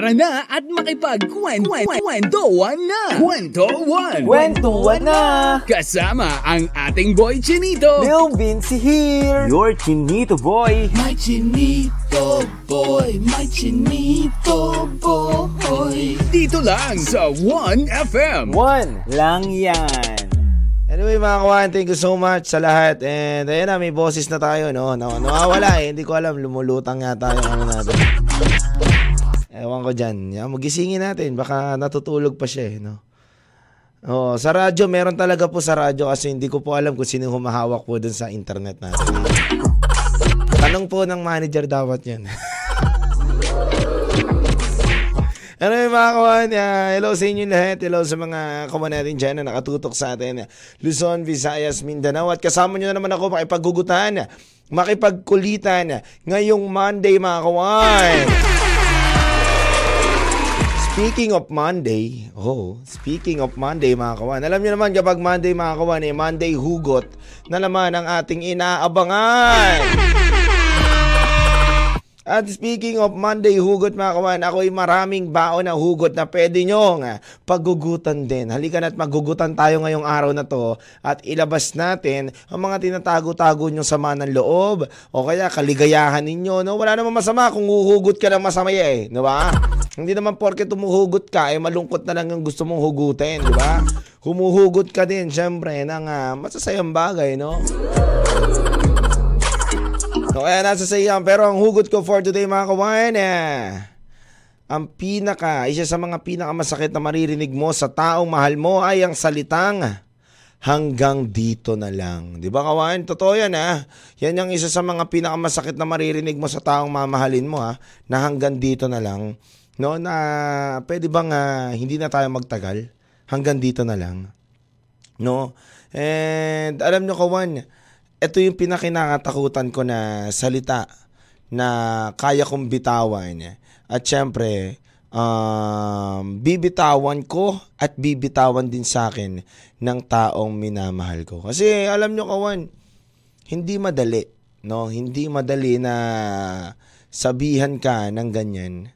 Tara na at makipag-kwentuhan na! Kwentuhan! Kwentuhan na! Kasama ang ating boy Chinito! Lil Vinci here! Your Chinito boy! My Chinito boy! My Chinito boy! Dito lang sa 1FM! One lang yan! Anyway mga kawan, thank you so much sa lahat. And ayun na, may boses na tayo, no? no nawawala eh, hindi ko alam, lumulutang yata yung ano natin. Ewan ko dyan. Yan, magisingin natin, baka natutulog pa siya eh, no? Oh, sa radyo, meron talaga po sa radyo kasi hindi ko po alam kung sino humahawak po dun sa internet natin. Tanong po ng manager dapat yan. Ano yung mga kawan? Uh, hello sa inyo lahat. Hello sa mga kawan natin dyan na nakatutok sa atin. Luzon, Visayas, Mindanao. At kasama nyo na naman ako makipaggugutan, makipagkulitan ngayong Monday mga kawan. Speaking of Monday, oh, speaking of Monday mga kawan, alam niyo naman kapag Monday mga kawan, eh, Monday hugot na naman ang ating inaabangan. At speaking of Monday hugot mga kawan, ako'y maraming baon na hugot na pwede nyo nga paggugutan din. Halika na't magugutan tayo ngayong araw na to at ilabas natin ang mga tinatago-tago nyong sama ng loob o kaya kaligayahan ninyo. No? Wala namang masama kung huhugot ka ng masama eh. Di ba? Hindi naman porke tumuhugot ka, eh malungkot na lang yung gusto mong hugutin. Di ba? Humuhugot ka din, syempre, ng uh, masasayang bagay, no? So, kaya nasa sa iyan. Pero ang hugot ko for today mga kawain, eh, ang pinaka, isa sa mga pinakamasakit na maririnig mo sa taong mahal mo ay ang salitang hanggang dito na lang. Di ba kawain? Totoo yan ha. Yan yung isa sa mga pinakamasakit na maririnig mo sa taong mamahalin mo ha, na hanggang dito na lang. No, na pwede bang uh, hindi na tayo magtagal? Hanggang dito na lang. No? And alam nyo kawan, ito yung pinakinakatakutan ko na salita na kaya kong bitawan. At syempre, um, bibitawan ko at bibitawan din sa akin ng taong minamahal ko. Kasi alam nyo kawan, hindi madali. No? Hindi madali na sabihan ka ng ganyan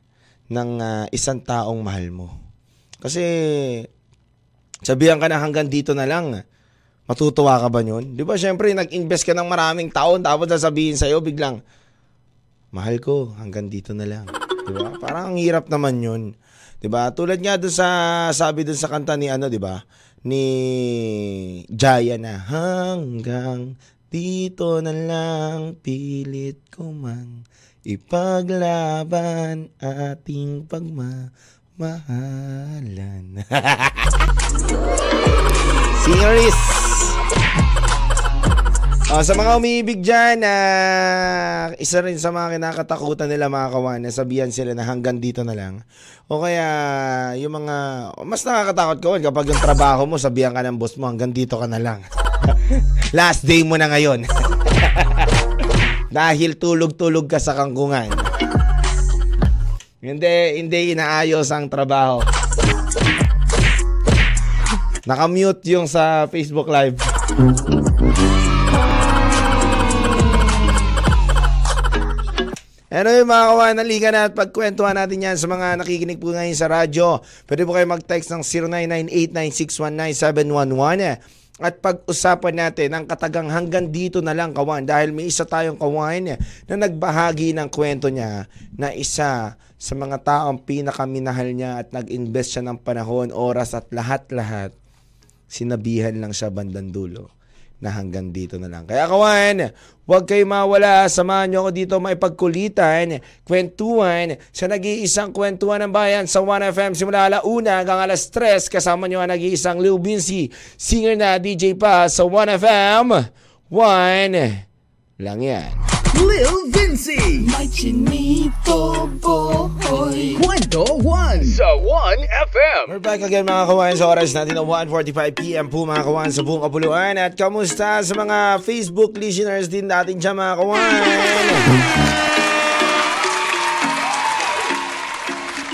ng uh, isang taong mahal mo. Kasi sabihan ka na hanggang dito na lang Matutuwa ka ba yun? Di ba, syempre, nag-invest ka ng maraming taon, tapos sasabihin sa'yo, biglang, mahal ko, hanggang dito na lang. Di ba? Parang ang hirap naman yun. Di ba? Tulad nga doon sa, sabi doon sa kanta ni, ano, di ba? Ni Jaya na, hanggang dito na lang, pilit ko man, ipaglaban ating pagmamahalan. Singeries! Uh, sa mga umiibig dyan, uh, isa rin sa mga kinakatakutan nila mga kawan, sabihan sila na hanggang dito na lang. O kaya, yung mga, mas nakakatakot ko kapag yung trabaho mo, sabihan ka ng boss mo, hanggang dito ka na lang. Last day mo na ngayon. Dahil tulog-tulog ka sa kangkungan. Hindi, hindi inaayos ang trabaho. Nakamute yung sa Facebook Live. Yung mga kawan, naliga na at pagkwentuhan natin yan sa mga nakikinig po ngayon sa radyo. Pwede po kayo mag-text ng 0998-9619711 at pag-usapan natin ang katagang hanggang dito na lang kawan dahil may isa tayong kawan na nagbahagi ng kwento niya na isa sa mga taong pinakaminahal niya at nag-invest siya ng panahon, oras at lahat-lahat. Sinabihan lang siya bandang dulo na hanggang dito na lang. Kaya kawan, huwag kayo mawala. Samahan nyo ako dito maipagkulitan, kwentuhan sa nag-iisang kwentuhan ng bayan sa 1FM simula alauna hanggang alas 3. Kasama nyo ang nag-iisang Lil Vinci, singer na DJ pa sa 1FM. 1 lang yan. Lil Vinci. My chinito boy. Kwento 1 sa 1FM. We're back again mga kawan sa oras natin na 1.45pm po mga kawan sa buong kapuluan. At kamusta sa mga Facebook listeners din natin dyan mga kawan?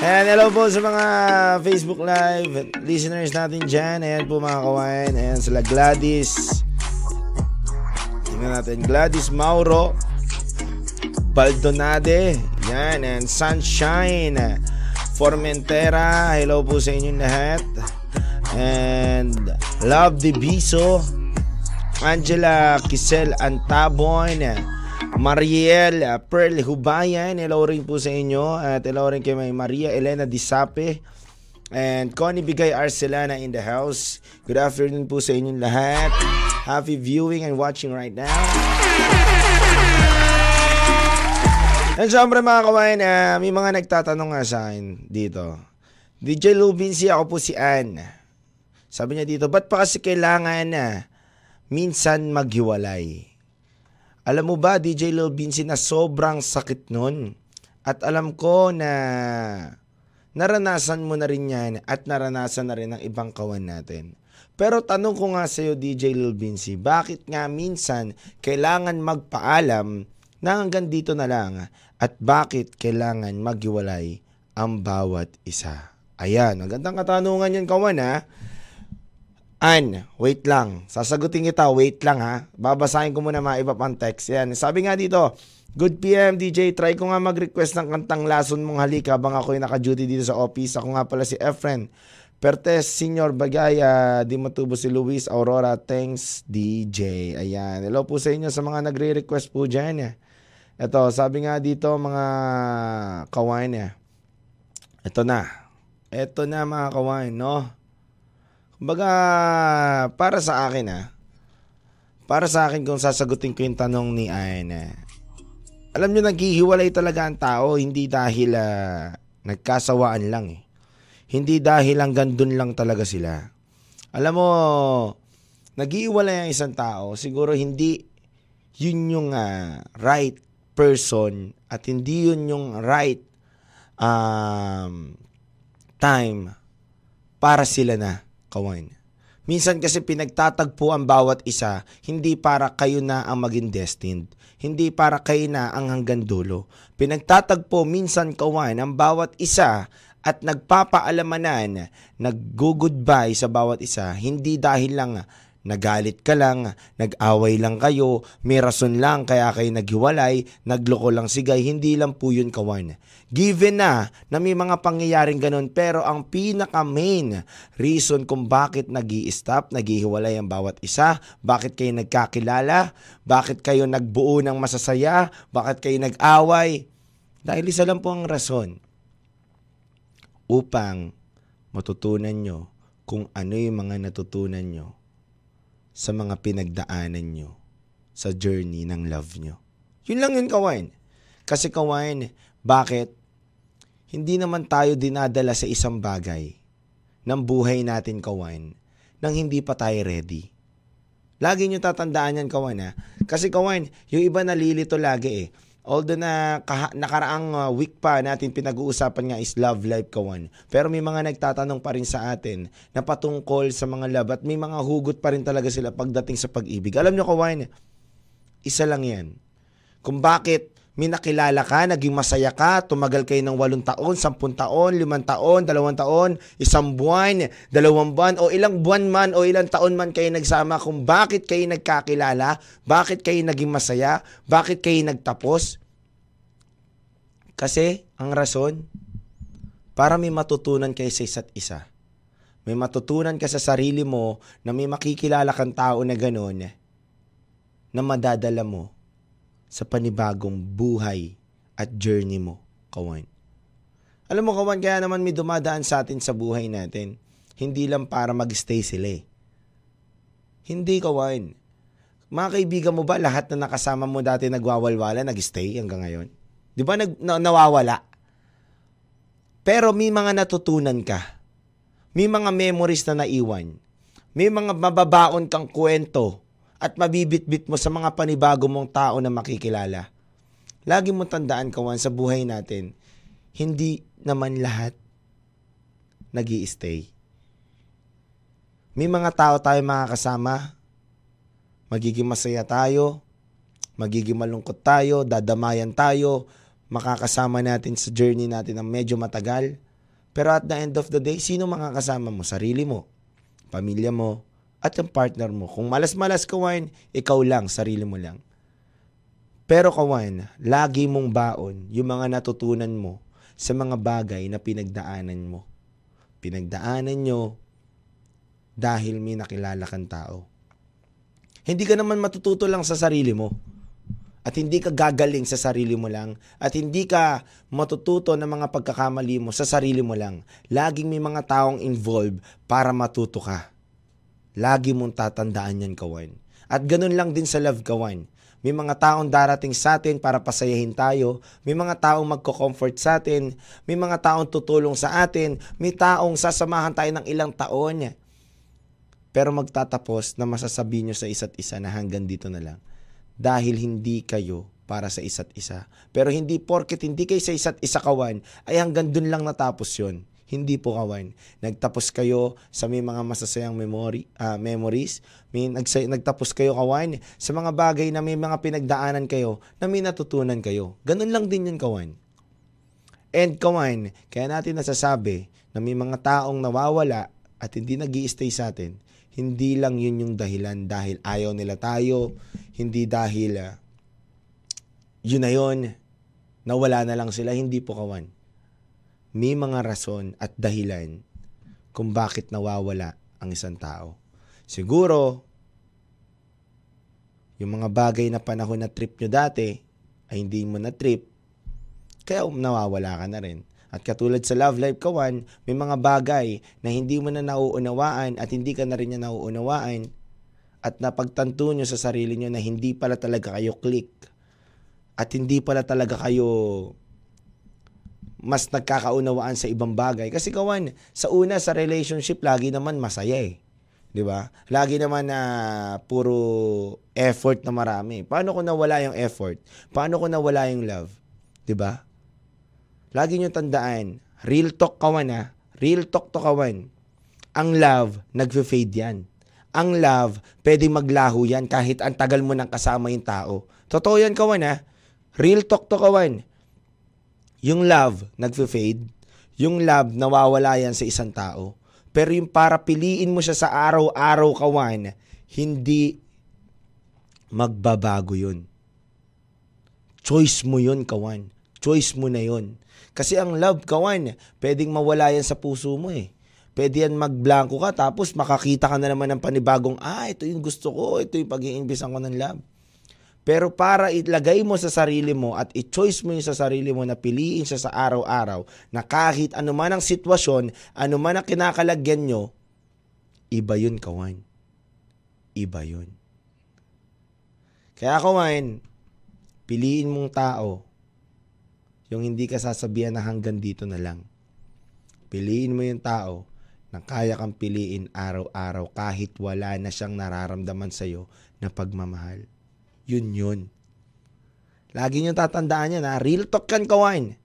And hello po sa mga Facebook Live listeners natin dyan. Ayan po mga kawan. Ayan sila Gladys. Tingnan natin. Gladys Mauro. Baldonade. Yan. And Sunshine. Formentera, hello po sa inyong lahat. And Love Diviso, Angela Kisel Antabon, Mariel Pearl Hubayan, hello rin po sa inyo. At hello rin kay Maria Elena Disape. And Connie Bigay Arcelana in the house. Good afternoon po sa inyong lahat. Happy viewing and watching right now. And syempre mga kawain, uh, may mga nagtatanong nga sa akin dito. DJ Lubinsi, ako po si Ann. Sabi niya dito, ba't pa kasi kailangan na uh, minsan maghiwalay? Alam mo ba, DJ Lubinsi, na sobrang sakit nun. At alam ko na naranasan mo na rin yan at naranasan na rin ng ibang kawan natin. Pero tanong ko nga sa iyo, DJ Lil Vinci, bakit nga minsan kailangan magpaalam na hanggang dito na lang at bakit kailangan maghiwalay ang bawat isa? Ayan, magandang katanungan yan, kawan ha. An, wait lang. Sasagutin kita, wait lang ha. Babasahin ko muna mga iba pang text. Yan. Sabi nga dito, Good PM, DJ. Try ko nga mag-request ng kantang Lason mong halika habang ako'y naka-duty dito sa office. Ako nga pala si Efren. Pertes, Senior Bagaya, di matubo si Luis Aurora. Thanks, DJ. Ayan. Hello po sa inyo sa mga nagre-request po dyan. Ito, sabi nga dito mga kawain niya. Ito na. Ito na mga kawain, no? Kumbaga, para sa akin ha, para sa akin kung sasagutin ko yung tanong ni Ayan, alam nyo, naghihiwalay talaga ang tao, hindi dahil uh, nagkasawaan lang eh. Hindi dahil hanggang dun lang talaga sila. Alam mo, naghihiwalay ang isang tao, siguro hindi yun yung uh, right person at hindi yun yung right um, time para sila na kawan. Minsan kasi pinagtatagpo ang bawat isa, hindi para kayo na ang maging destined. Hindi para kayo na ang hanggang dulo. Pinagtatagpo minsan kawan ang bawat isa at nagpapaalamanan, nag-goodbye sa bawat isa, hindi dahil lang Nagalit ka lang, nag-away lang kayo, may rason lang kaya kayo naghiwalay, nagloko lang sigay, hindi lang po yun kawan. Given na na may mga pangyayaring ganun pero ang pinaka main reason kung bakit nag stop naghihiwalay ang bawat isa, bakit kayo nagkakilala, bakit kayo nagbuo ng masasaya, bakit kayo nag-away, dahil isa lang po ang rason upang matutunan nyo kung ano yung mga natutunan nyo sa mga pinagdaanan nyo sa journey ng love nyo. Yun lang yun, kawain. Kasi kawain, bakit? Hindi naman tayo dinadala sa isang bagay ng buhay natin, kawain, nang hindi pa tayo ready. Lagi nyo tatandaan yan, kawan, ha? Kasi, kawan, yung iba nalilito lagi, eh Although na kaha, nakaraang uh, week pa natin pinag-uusapan nga is love life kawan. Pero may mga nagtatanong pa rin sa atin na patungkol sa mga love at may mga hugot pa rin talaga sila pagdating sa pag-ibig. Alam nyo kawan, isa lang yan. Kung bakit may nakilala ka, naging masaya ka, tumagal kayo ng walong taon, sampun taon, limang taon, dalawang taon, isang buwan, dalawang buwan, o ilang buwan man o ilang taon man kayo nagsama, kung bakit kayo nagkakilala, bakit kayo naging masaya, bakit kayo nagtapos. Kasi, ang rason, para may matutunan kayo sa isa't isa. May matutunan ka sa sarili mo na may makikilala kang tao na gano'n na madadala mo sa panibagong buhay at journey mo, kawan. Alam mo, kawan, kaya naman may dumadaan sa atin sa buhay natin. Hindi lang para mag-stay sila eh. Hindi, kawan. Mga kaibigan mo ba, lahat na nakasama mo dati nagwawalwala, nag-stay hanggang ngayon? Di ba nag, na, nawawala? Pero may mga natutunan ka. May mga memories na naiwan. May mga mababaon kang kwento at mabibitbit mo sa mga panibago mong tao na makikilala. Lagi mo tandaan, kawan, sa buhay natin, hindi naman lahat nag stay May mga tao tayo makakasama, magiging masaya tayo, magiging malungkot tayo, dadamayan tayo, makakasama natin sa journey natin ng medyo matagal. Pero at the end of the day, sino makakasama mo? Sarili mo, pamilya mo, at yung partner mo. Kung malas-malas ka wine, ikaw lang, sarili mo lang. Pero kawan, lagi mong baon yung mga natutunan mo sa mga bagay na pinagdaanan mo. Pinagdaanan nyo dahil may nakilala kang tao. Hindi ka naman matututo lang sa sarili mo. At hindi ka gagaling sa sarili mo lang. At hindi ka matututo ng mga pagkakamali mo sa sarili mo lang. Laging may mga taong involved para matuto ka. Lagi mong tatandaan yan, kawan. At ganun lang din sa love, kawan. May mga taong darating sa atin para pasayahin tayo. May mga taong magko-comfort sa atin. May mga taong tutulong sa atin. May taong sasamahan tayo ng ilang taon. Pero magtatapos na masasabi nyo sa isa't isa na hanggang dito na lang. Dahil hindi kayo para sa isa't isa. Pero hindi porket hindi kayo sa isa't isa kawan, ay hanggang dun lang natapos yon hindi po kawan. Nagtapos kayo sa may mga masasayang memory, uh, memories. May nagsay, nagtapos kayo kawan sa mga bagay na may mga pinagdaanan kayo na may natutunan kayo. Ganun lang din yun kawan. And kawan, kaya natin nasasabi na may mga taong nawawala at hindi nag stay sa atin, hindi lang yun yung dahilan dahil ayaw nila tayo, hindi dahil uh, yun na yun, nawala na lang sila, hindi po kawan may mga rason at dahilan kung bakit nawawala ang isang tao. Siguro, yung mga bagay na panahon na trip nyo dati ay hindi mo na trip, kaya nawawala ka na rin. At katulad sa love life kawan, may mga bagay na hindi mo na nauunawaan at hindi ka na rin niya nauunawaan at napagtanto nyo sa sarili nyo na hindi pala talaga kayo click at hindi pala talaga kayo mas nagkakaunawaan sa ibang bagay. Kasi kawan, sa una sa relationship lagi naman masaya eh. 'Di ba? Lagi naman na uh, puro effort na marami. Paano kung nawala yung effort? Paano kung nawala yung love? 'Di ba? Lagi niyo tandaan, real talk kawan ha. Real talk to kawan. Ang love, nagfe-fade yan. Ang love, pwedeng maglaho yan kahit ang tagal mo nang kasama yung tao. Totoo yan kawan ha. Real talk to kawan yung love, nagfe-fade. Yung love, nawawala yan sa isang tao. Pero yung para piliin mo siya sa araw-araw kawan, hindi magbabago yun. Choice mo yun, kawan. Choice mo na yun. Kasi ang love, kawan, pwedeng mawala yan sa puso mo eh. Pwede yan magblanko ka, tapos makakita ka na naman ng panibagong, ah, ito yung gusto ko, ito yung pag-iimbisan ko ng love. Pero para ilagay mo sa sarili mo at i-choice mo yung sa sarili mo na piliin siya sa araw-araw na kahit anuman ang sitwasyon, anuman ang kinakalagyan nyo, iba yun, kawan. Iba yun. Kaya kawan, piliin mong tao yung hindi ka sasabihan na hanggang dito na lang. Piliin mo yung tao na kaya kang piliin araw-araw kahit wala na siyang nararamdaman sa'yo na pagmamahal. Yun yun. Lagi nyo tatandaan yan ha. Real talk yan, kawain.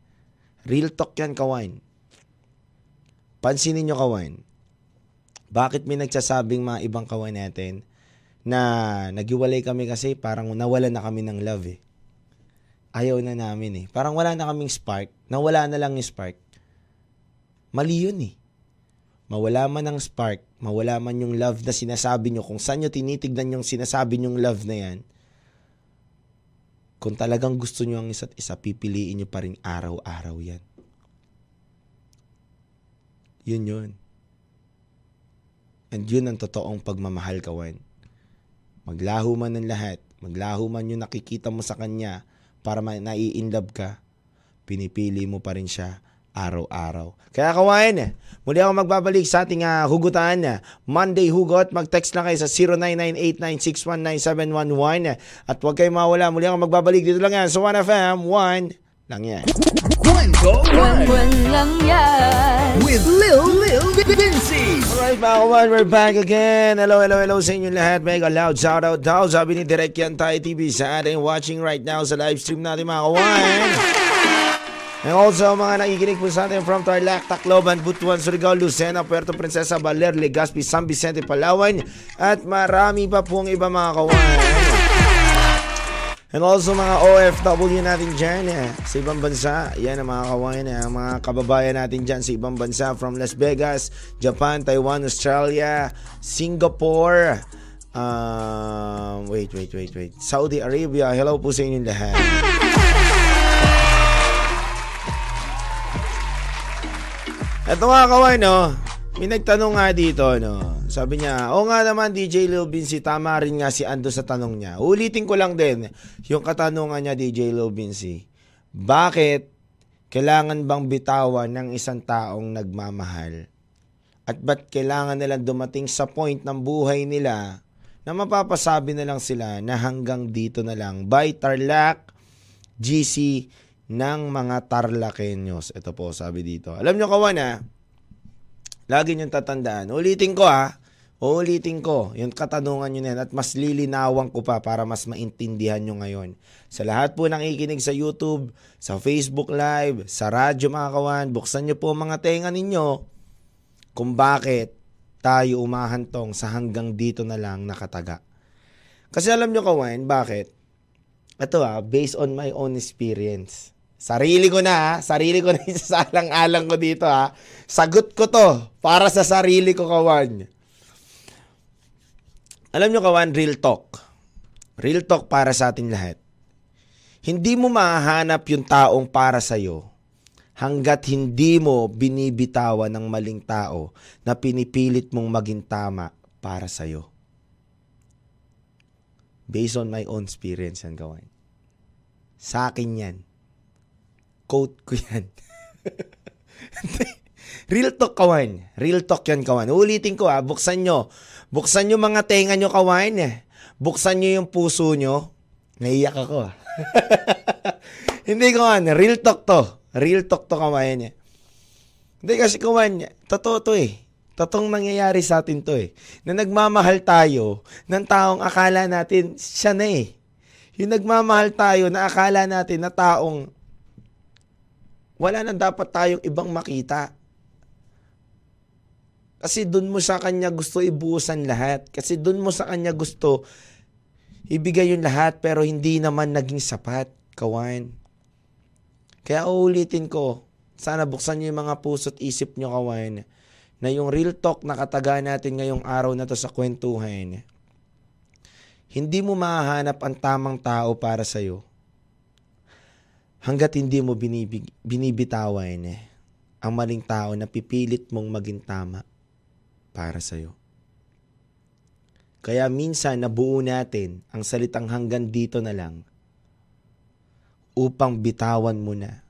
Real talk yan, kawain. Pansinin nyo, kawain. Bakit may nagsasabing mga ibang kawain natin na nagiwalay kami kasi parang nawala na kami ng love eh. Ayaw na namin eh. Parang wala na kaming spark. Nawala na lang yung spark. Mali yun eh. Mawala man ang spark, mawala man yung love na sinasabi nyo, kung saan nyo tinitignan yung sinasabi nyong love na yan, kung talagang gusto nyo ang isa't isa, pipiliin nyo pa rin araw-araw yan. Yun yun. And yun ang totoong pagmamahal, kawan. Maglaho man ng lahat, maglaho man yung nakikita mo sa kanya para nai-inlove ka, pinipili mo pa rin siya araw-araw. Kaya kawain, muli ako magbabalik sa ating uh, hugutan. Monday Hugot, mag-text lang kayo sa 099896197111 at huwag kayo mawala. Muli ako magbabalik dito lang yan sa 1FM 1 lang yan. Kwento One lang yan. With Lil Lil Vinci. Alright mga kawan, we're back again. Hello, hello, hello sa inyo lahat. Mega loud shout out daw. Sabi ni Direk Yan Tayo TV sa ating watching right now sa live stream natin mga kawan. And also, mga nakikinig po sa atin from Tarlac, Tacloban, Butuan, Surigao, Lucena, Puerto Princesa, Baler, Legazpi, San Vicente, Palawan, at marami pa pong iba mga kawan. And also mga OFW natin dyan eh, sa ibang bansa. Yan ang mga kawain, eh, mga kababayan natin dyan sa ibang bansa from Las Vegas, Japan, Taiwan, Australia, Singapore, um, wait, wait, wait, wait, Saudi Arabia. Hello po sa inyong lahat. Ito nga kawan, no? May nagtanong nga dito, no? Sabi niya, o nga naman DJ Lil Vinci, tama rin nga si Ando sa tanong niya. Ulitin ko lang din yung katanungan niya DJ Lil Vinci. Bakit kailangan bang bitawan ng isang taong nagmamahal? At ba't kailangan nilang dumating sa point ng buhay nila na mapapasabi na lang sila na hanggang dito na lang by Tarlac GC ng mga Tarlakenyos. Ito po sabi dito. Alam nyo kawan ha, lagi nyo tatandaan. Ulitin ko ha, Uulitin ko, yung katanungan nyo na at mas lilinawan ko pa para mas maintindihan nyo ngayon. Sa lahat po ng ikinig sa YouTube, sa Facebook Live, sa radyo mga kawan, buksan nyo po mga tenga ninyo kung bakit tayo umahantong sa hanggang dito na lang nakataga. Kasi alam nyo kawan, bakit? Ito ha, based on my own experience. Sarili ko na ha, sarili ko na isasalang-alang ko dito ha. Sagot ko to para sa sarili ko kawan. Alam nyo kawan, real talk. Real talk para sa ating lahat. Hindi mo mahahanap yung taong para sa'yo hanggat hindi mo binibitawan ng maling tao na pinipilit mong maging tama para sa'yo. Based on my own experience yan, kawan. Sa akin yan. Quote ko yan. Real talk, kawan. Real talk yan, kawan. Ulitin ko ha, buksan nyo Buksan nyo mga tenga nyo kawain eh. Buksan nyo yung puso nyo. Naiyak ako ah. Hindi kawan, real talk to. Real talk to kawain eh. Hindi kasi kawan, totoo to eh. Totoong nangyayari sa atin to eh. Na nagmamahal tayo ng taong akala natin siya na eh. Yung nagmamahal tayo na akala natin na taong wala na dapat tayong ibang makita. Kasi doon mo sa kanya gusto ibuusan lahat. Kasi doon mo sa kanya gusto ibigay yung lahat pero hindi naman naging sapat, kawan. Kaya uulitin ko, sana buksan niyo yung mga puso't isip niyo, kawan, na yung real talk na kataga natin ngayong araw na to sa kwentuhan, hindi mo mahahanap ang tamang tao para sa'yo hanggat hindi mo binibig, binibitawan eh, ang maling tao na pipilit mong maging tama para sa'yo. Kaya minsan nabuo natin ang salitang hanggang dito na lang upang bitawan mo na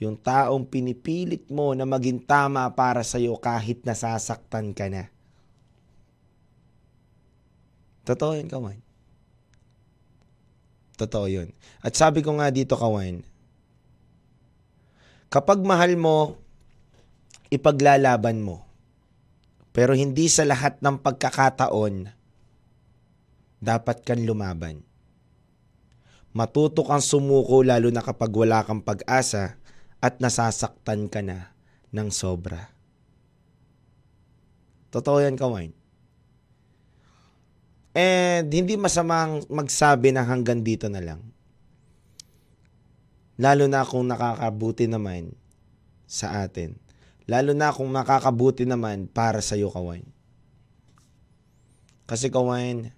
yung taong pinipilit mo na maging tama para sa'yo kahit nasasaktan ka na. Totoo yun, Kawan. Totoo yun. At sabi ko nga dito, Kawan, kapag mahal mo, ipaglalaban mo. Pero hindi sa lahat ng pagkakataon dapat kang lumaban. Matuto kang sumuko lalo na kapag wala kang pag-asa at nasasaktan ka na ng sobra. Totoo yan, Kawain. And hindi masamang magsabi na hanggang dito na lang. Lalo na kung nakakabuti naman sa atin. Lalo na kung makakabuti naman para sa iyo, Kawain. Kasi Kawain,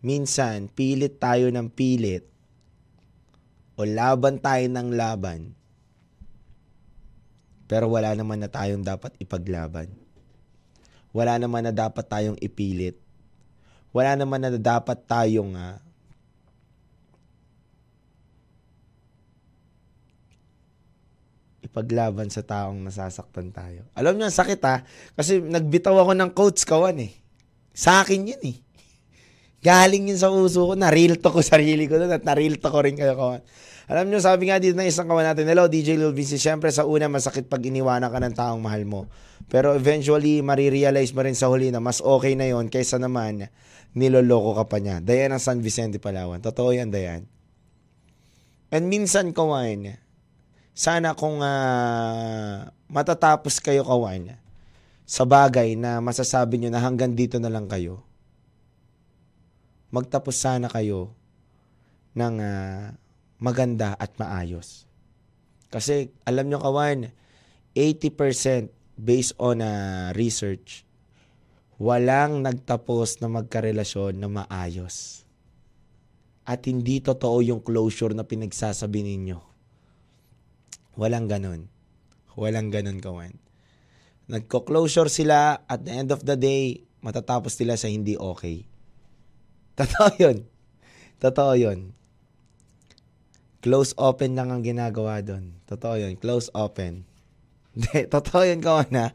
minsan pilit tayo ng pilit o laban tayo ng laban pero wala naman na tayong dapat ipaglaban. Wala naman na dapat tayong ipilit. Wala naman na dapat tayong uh, ipaglaban sa taong nasasaktan tayo. Alam niyo, sakit ha. Kasi nagbitaw ako ng coach kawan eh. Sa akin yun eh. Galing yun sa uso ko. Na-real to ko sarili ko doon at na-real to ko rin kayo kawan. Alam niyo, sabi nga dito ng isang kawan natin, Hello, DJ Lil Vinci. Siyempre, sa una, masakit pag iniwanan ka ng taong mahal mo. Pero eventually, marirealize mo rin sa huli na mas okay na yon kaysa naman niloloko ka pa niya. Dayan ang San Vicente, Palawan. Totoo yan, Dayan. And minsan, kawan, sana kung uh, matatapos kayo kawan sa bagay na masasabi nyo na hanggang dito na lang kayo, magtapos sana kayo ng uh, maganda at maayos. Kasi alam nyo kawan, 80% based on uh, research, walang nagtapos na magkarelasyon na maayos. At hindi totoo yung closure na pinagsasabi ninyo. Walang ganon. Walang ganun, kawan. Nagko-closure sila, at the end of the day, matatapos nila sa hindi okay. Totoo yun. Totoo yun. Close open lang ang ginagawa doon. Totoo yun. Close open. Hindi, totoo yun, kawan ha.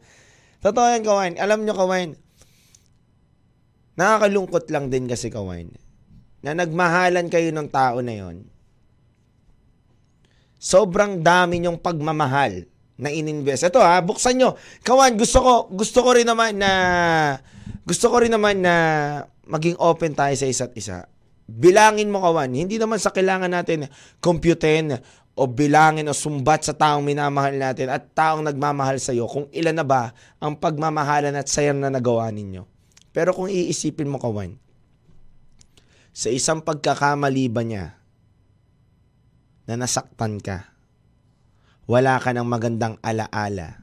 Totoo yun, kawan. Alam nyo, kawan, nakakalungkot lang din kasi, kawan, na nagmahalan kayo ng tao na yon. Sobrang dami nyong pagmamahal na ininvest. Ito ha, buksan nyo. Kawan, gusto ko, gusto ko rin naman na, gusto ko rin naman na maging open tayo sa isa't isa. Bilangin mo kawan, hindi naman sa kailangan natin computein o bilangin o sumbat sa taong minamahal natin at taong nagmamahal sa iyo kung ilan na ba ang pagmamahalan at sayang na nagawa ninyo. Pero kung iisipin mo kawan, sa isang pagkakamali ba niya na nasaktan ka, wala ka ng magandang alaala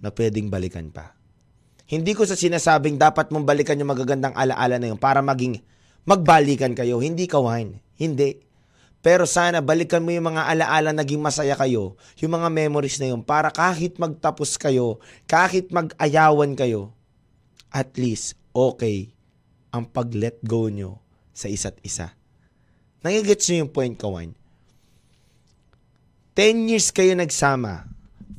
na pwedeng balikan pa. Hindi ko sa sinasabing dapat mong balikan yung magagandang alaala na yun para maging magbalikan kayo. Hindi kawan. Hindi. Pero sana balikan mo yung mga alaala naging masaya kayo, yung mga memories na yun, para kahit magtapos kayo, kahit mag-ayawan kayo, at least okay ang pag-let go nyo sa isa't isa. Nagigets nyo yung point, kawan? 10 years kayo nagsama,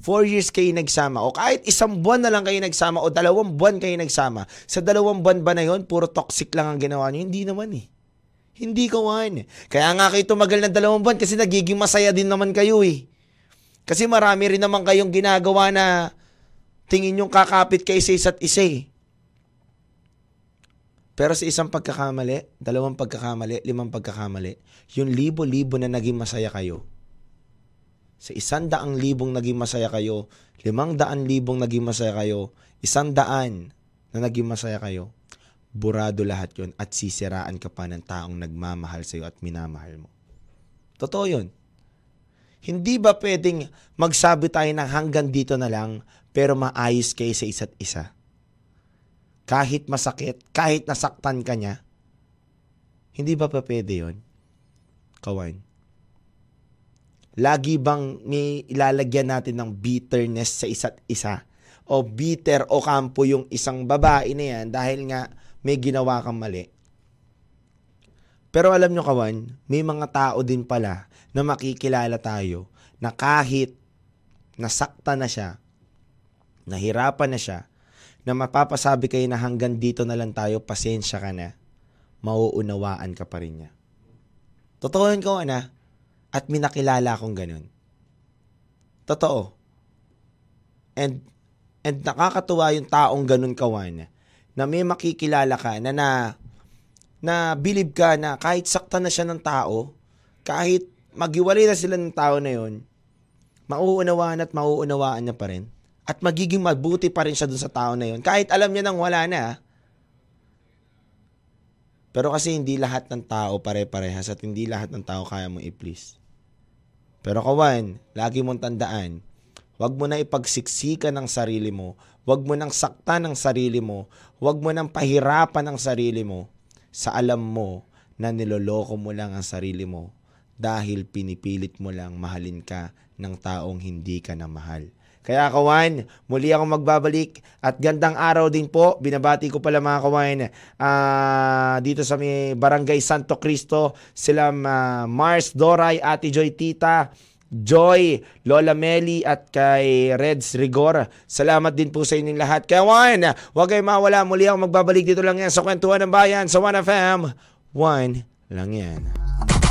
4 years kayo nagsama, o kahit isang buwan na lang kayo nagsama, o dalawang buwan kayo nagsama, sa dalawang buwan ba na yon puro toxic lang ang ginawa nyo? Hindi naman eh. Hindi kawan. Kaya nga kayo tumagal ng dalawang buwan kasi nagiging masaya din naman kayo eh. Kasi marami rin naman kayong ginagawa na tingin yung kakapit kayo sa isa't isa eh. Pero sa isang pagkakamali, dalawang pagkakamali, limang pagkakamali, yung libo-libo na naging masaya kayo, sa isang daang libong naging masaya kayo, limang daan libong naging masaya kayo, isang daan na naging masaya kayo, burado lahat yon at sisiraan ka pa ng taong nagmamahal sa iyo at minamahal mo. Totoo yun. Hindi ba pwedeng magsabi tayo ng hanggang dito na lang pero maayos kayo sa isa't isa? Kahit masakit, kahit nasaktan ka niya, hindi ba pa pwede yun? Kawan. Lagi bang may ilalagyan natin ng bitterness sa isa't isa? O bitter o kampo yung isang babae na yan dahil nga may ginawa kang mali? Pero alam nyo kawan, may mga tao din pala na makikilala tayo na kahit nasakta na siya, nahirapan na siya, na mapapasabi kayo na hanggang dito na lang tayo, pasensya ka na, mauunawaan ka pa rin niya. Totoo yun kawan ha? At minakilala akong ganun. Totoo. And, and nakakatuwa yung taong ganun kawan na may makikilala ka na na na believe ka na kahit sakta na siya ng tao, kahit magiwalay na sila ng tao na yon, mauunawaan at mauunawaan niya pa rin. At magiging mabuti pa rin siya dun sa tao na yon. Kahit alam niya nang wala na. Ah. Pero kasi hindi lahat ng tao pare-parehas at hindi lahat ng tao kaya mo i-please. Pero kawan, lagi mong tandaan, wag mo na ipagsiksikan ng sarili mo, wag mo nang saktan ng sarili mo, wag mo nang pahirapan ang sarili mo sa alam mo na niloloko mo lang ang sarili mo dahil pinipilit mo lang mahalin ka ng taong hindi ka na mahal. Kaya kawan, muli ako magbabalik at gandang araw din po. Binabati ko pala mga kawan uh, dito sa may Barangay Santo Cristo. Sila uh, Mars, Doray, Ate Joy, Tita, Joy, Lola Meli at kay Reds Rigor. Salamat din po sa inyong lahat. Kawan, huwag kayong mawala. Muli ako magbabalik dito lang yan sa Kwentuhan ng Bayan sa 1FM. 1 lang yan.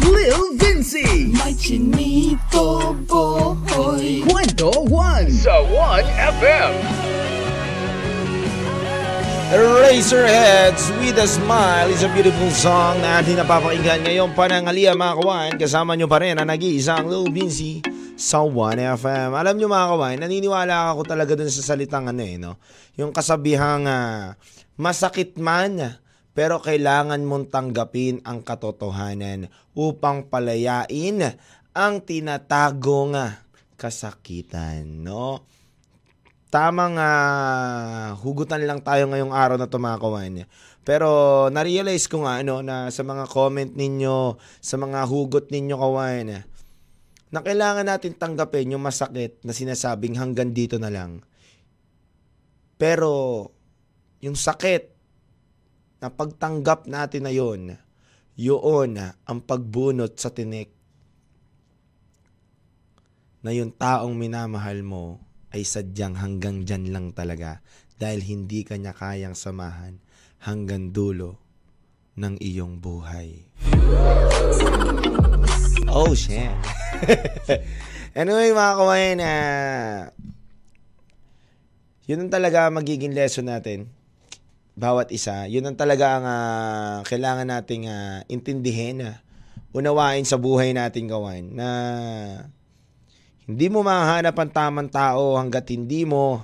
Lil Vinci. May chinito boy. Kwento 1 sa 1FM. Razorheads with a Smile is a beautiful song na ating napapakinggan ngayong panangalia mga kawan. Kasama nyo pa rin ang nag-iisang Lil Vinci sa 1FM. Alam nyo mga kawan, naniniwala ako talaga dun sa salitang ano eh, no? Yung kasabihang uh, masakit man pero kailangan mong tanggapin ang katotohanan upang palayain ang tinatagong kasakitan, no? Tamang uh, hugutan lang tayo ngayong araw na tumakawan. Pero na-realize ko nga ano na sa mga comment ninyo, sa mga hugot ninyo kawan, na kailangan natin tanggapin yung masakit na sinasabing hanggang dito na lang. Pero yung sakit na pagtanggap natin na yun, yun ang pagbunot sa tinik na yung taong minamahal mo ay sadyang hanggang dyan lang talaga dahil hindi ka niya kayang samahan hanggang dulo ng iyong buhay. Oh, shit. anyway, mga kawain, na yun ang talaga magiging lesson natin. Bawat isa. Yun ang talaga ang ah, kailangan nating ah, intindihin, ah, unawain sa buhay natin gawain na hindi mo mahanap ang tamang tao hanggat hindi mo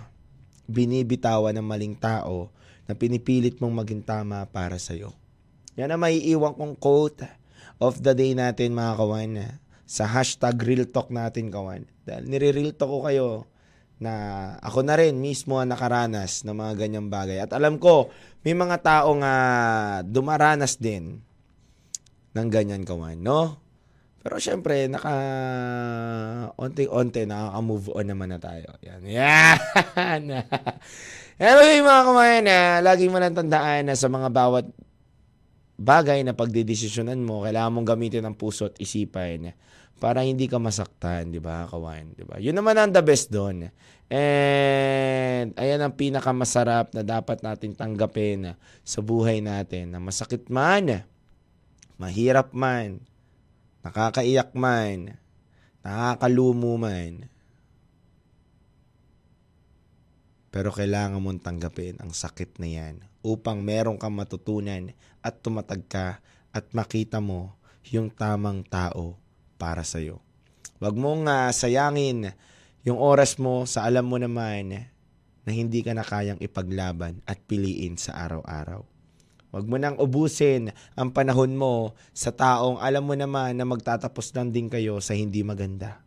binibitawan ng maling tao na pinipilit mong maging tama para sa'yo. Yan ang maiiwan kong quote of the day natin mga kawan sa hashtag real talk natin kawan. Dahil nire-real talk ko kayo na ako na rin mismo ang nakaranas ng mga ganyang bagay. At alam ko, may mga taong uh, dumaranas din ng ganyan kawan, no? Pero syempre, naka onti-onti nakaka-move on naman na tayo. Yan. Yan. anyway, mga kumain, uh, lagi mo na sa mga bawat bagay na pagdidesisyonan mo, kailangan mong gamitin ang puso at isipan para hindi ka masaktan, di ba, kawan? Di ba? Yun naman ang the best doon. And ayan ang pinakamasarap na dapat nating tanggapin sa buhay natin na masakit man, mahirap man, nakakaiyak man, nakakalumo man. Pero kailangan mong tanggapin ang sakit na yan upang meron kang matutunan at tumatag ka at makita mo yung tamang tao para sa'yo. Huwag mong uh, sayangin yung oras mo sa alam mo naman na hindi ka na kayang ipaglaban at piliin sa araw-araw. Huwag mo nang ubusin ang panahon mo sa taong alam mo naman na magtatapos lang din kayo sa hindi maganda.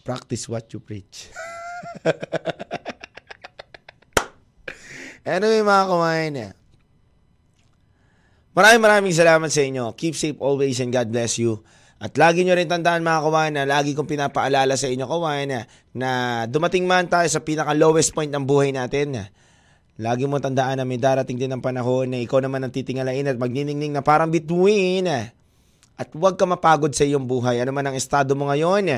Practice what you preach. anyway mga kumain, maraming maraming salamat sa inyo. Keep safe always and God bless you. At lagi nyo rin tandaan mga kawan na lagi kong pinapaalala sa inyo kawan na, na dumating man tayo sa pinaka lowest point ng buhay natin. Lagi mo tandaan na may darating din ng panahon na ikaw naman ang titingalain at magniningning na parang between. At huwag ka mapagod sa iyong buhay. Ano man ang estado mo ngayon,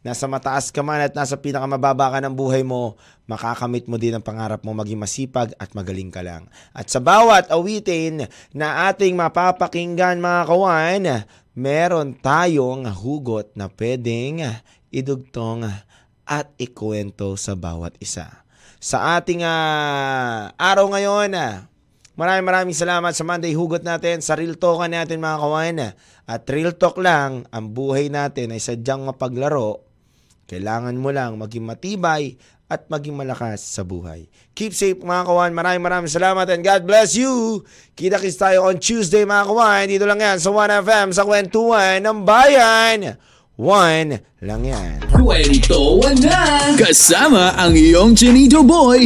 nasa mataas ka man at nasa pinakamababa ka ng buhay mo, makakamit mo din ang pangarap mo maging masipag at magaling ka lang. At sa bawat awitin na ating mapapakinggan mga kawan, meron tayong hugot na pwedeng idugtong at ikwento sa bawat isa. Sa ating uh, araw ngayon, maraming maraming salamat sa Monday Hugot natin, sa Real Talk natin mga kawan. At Real Talk lang, ang buhay natin ay sadyang mapaglaro kailangan mo lang maging matibay at maging malakas sa buhay. Keep safe mga kawan. Maraming maraming salamat and God bless you. Kita-kits tayo on Tuesday mga kawan. Dito lang yan sa 1FM sa kwentuhan ng bayan. One lang yan. Kwento na! Kasama ang iyong Chinito Boy,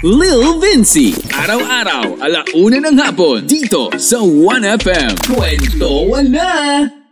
Lil Vinci. Araw-araw, alauna ng hapon, dito sa 1FM. Kwento na!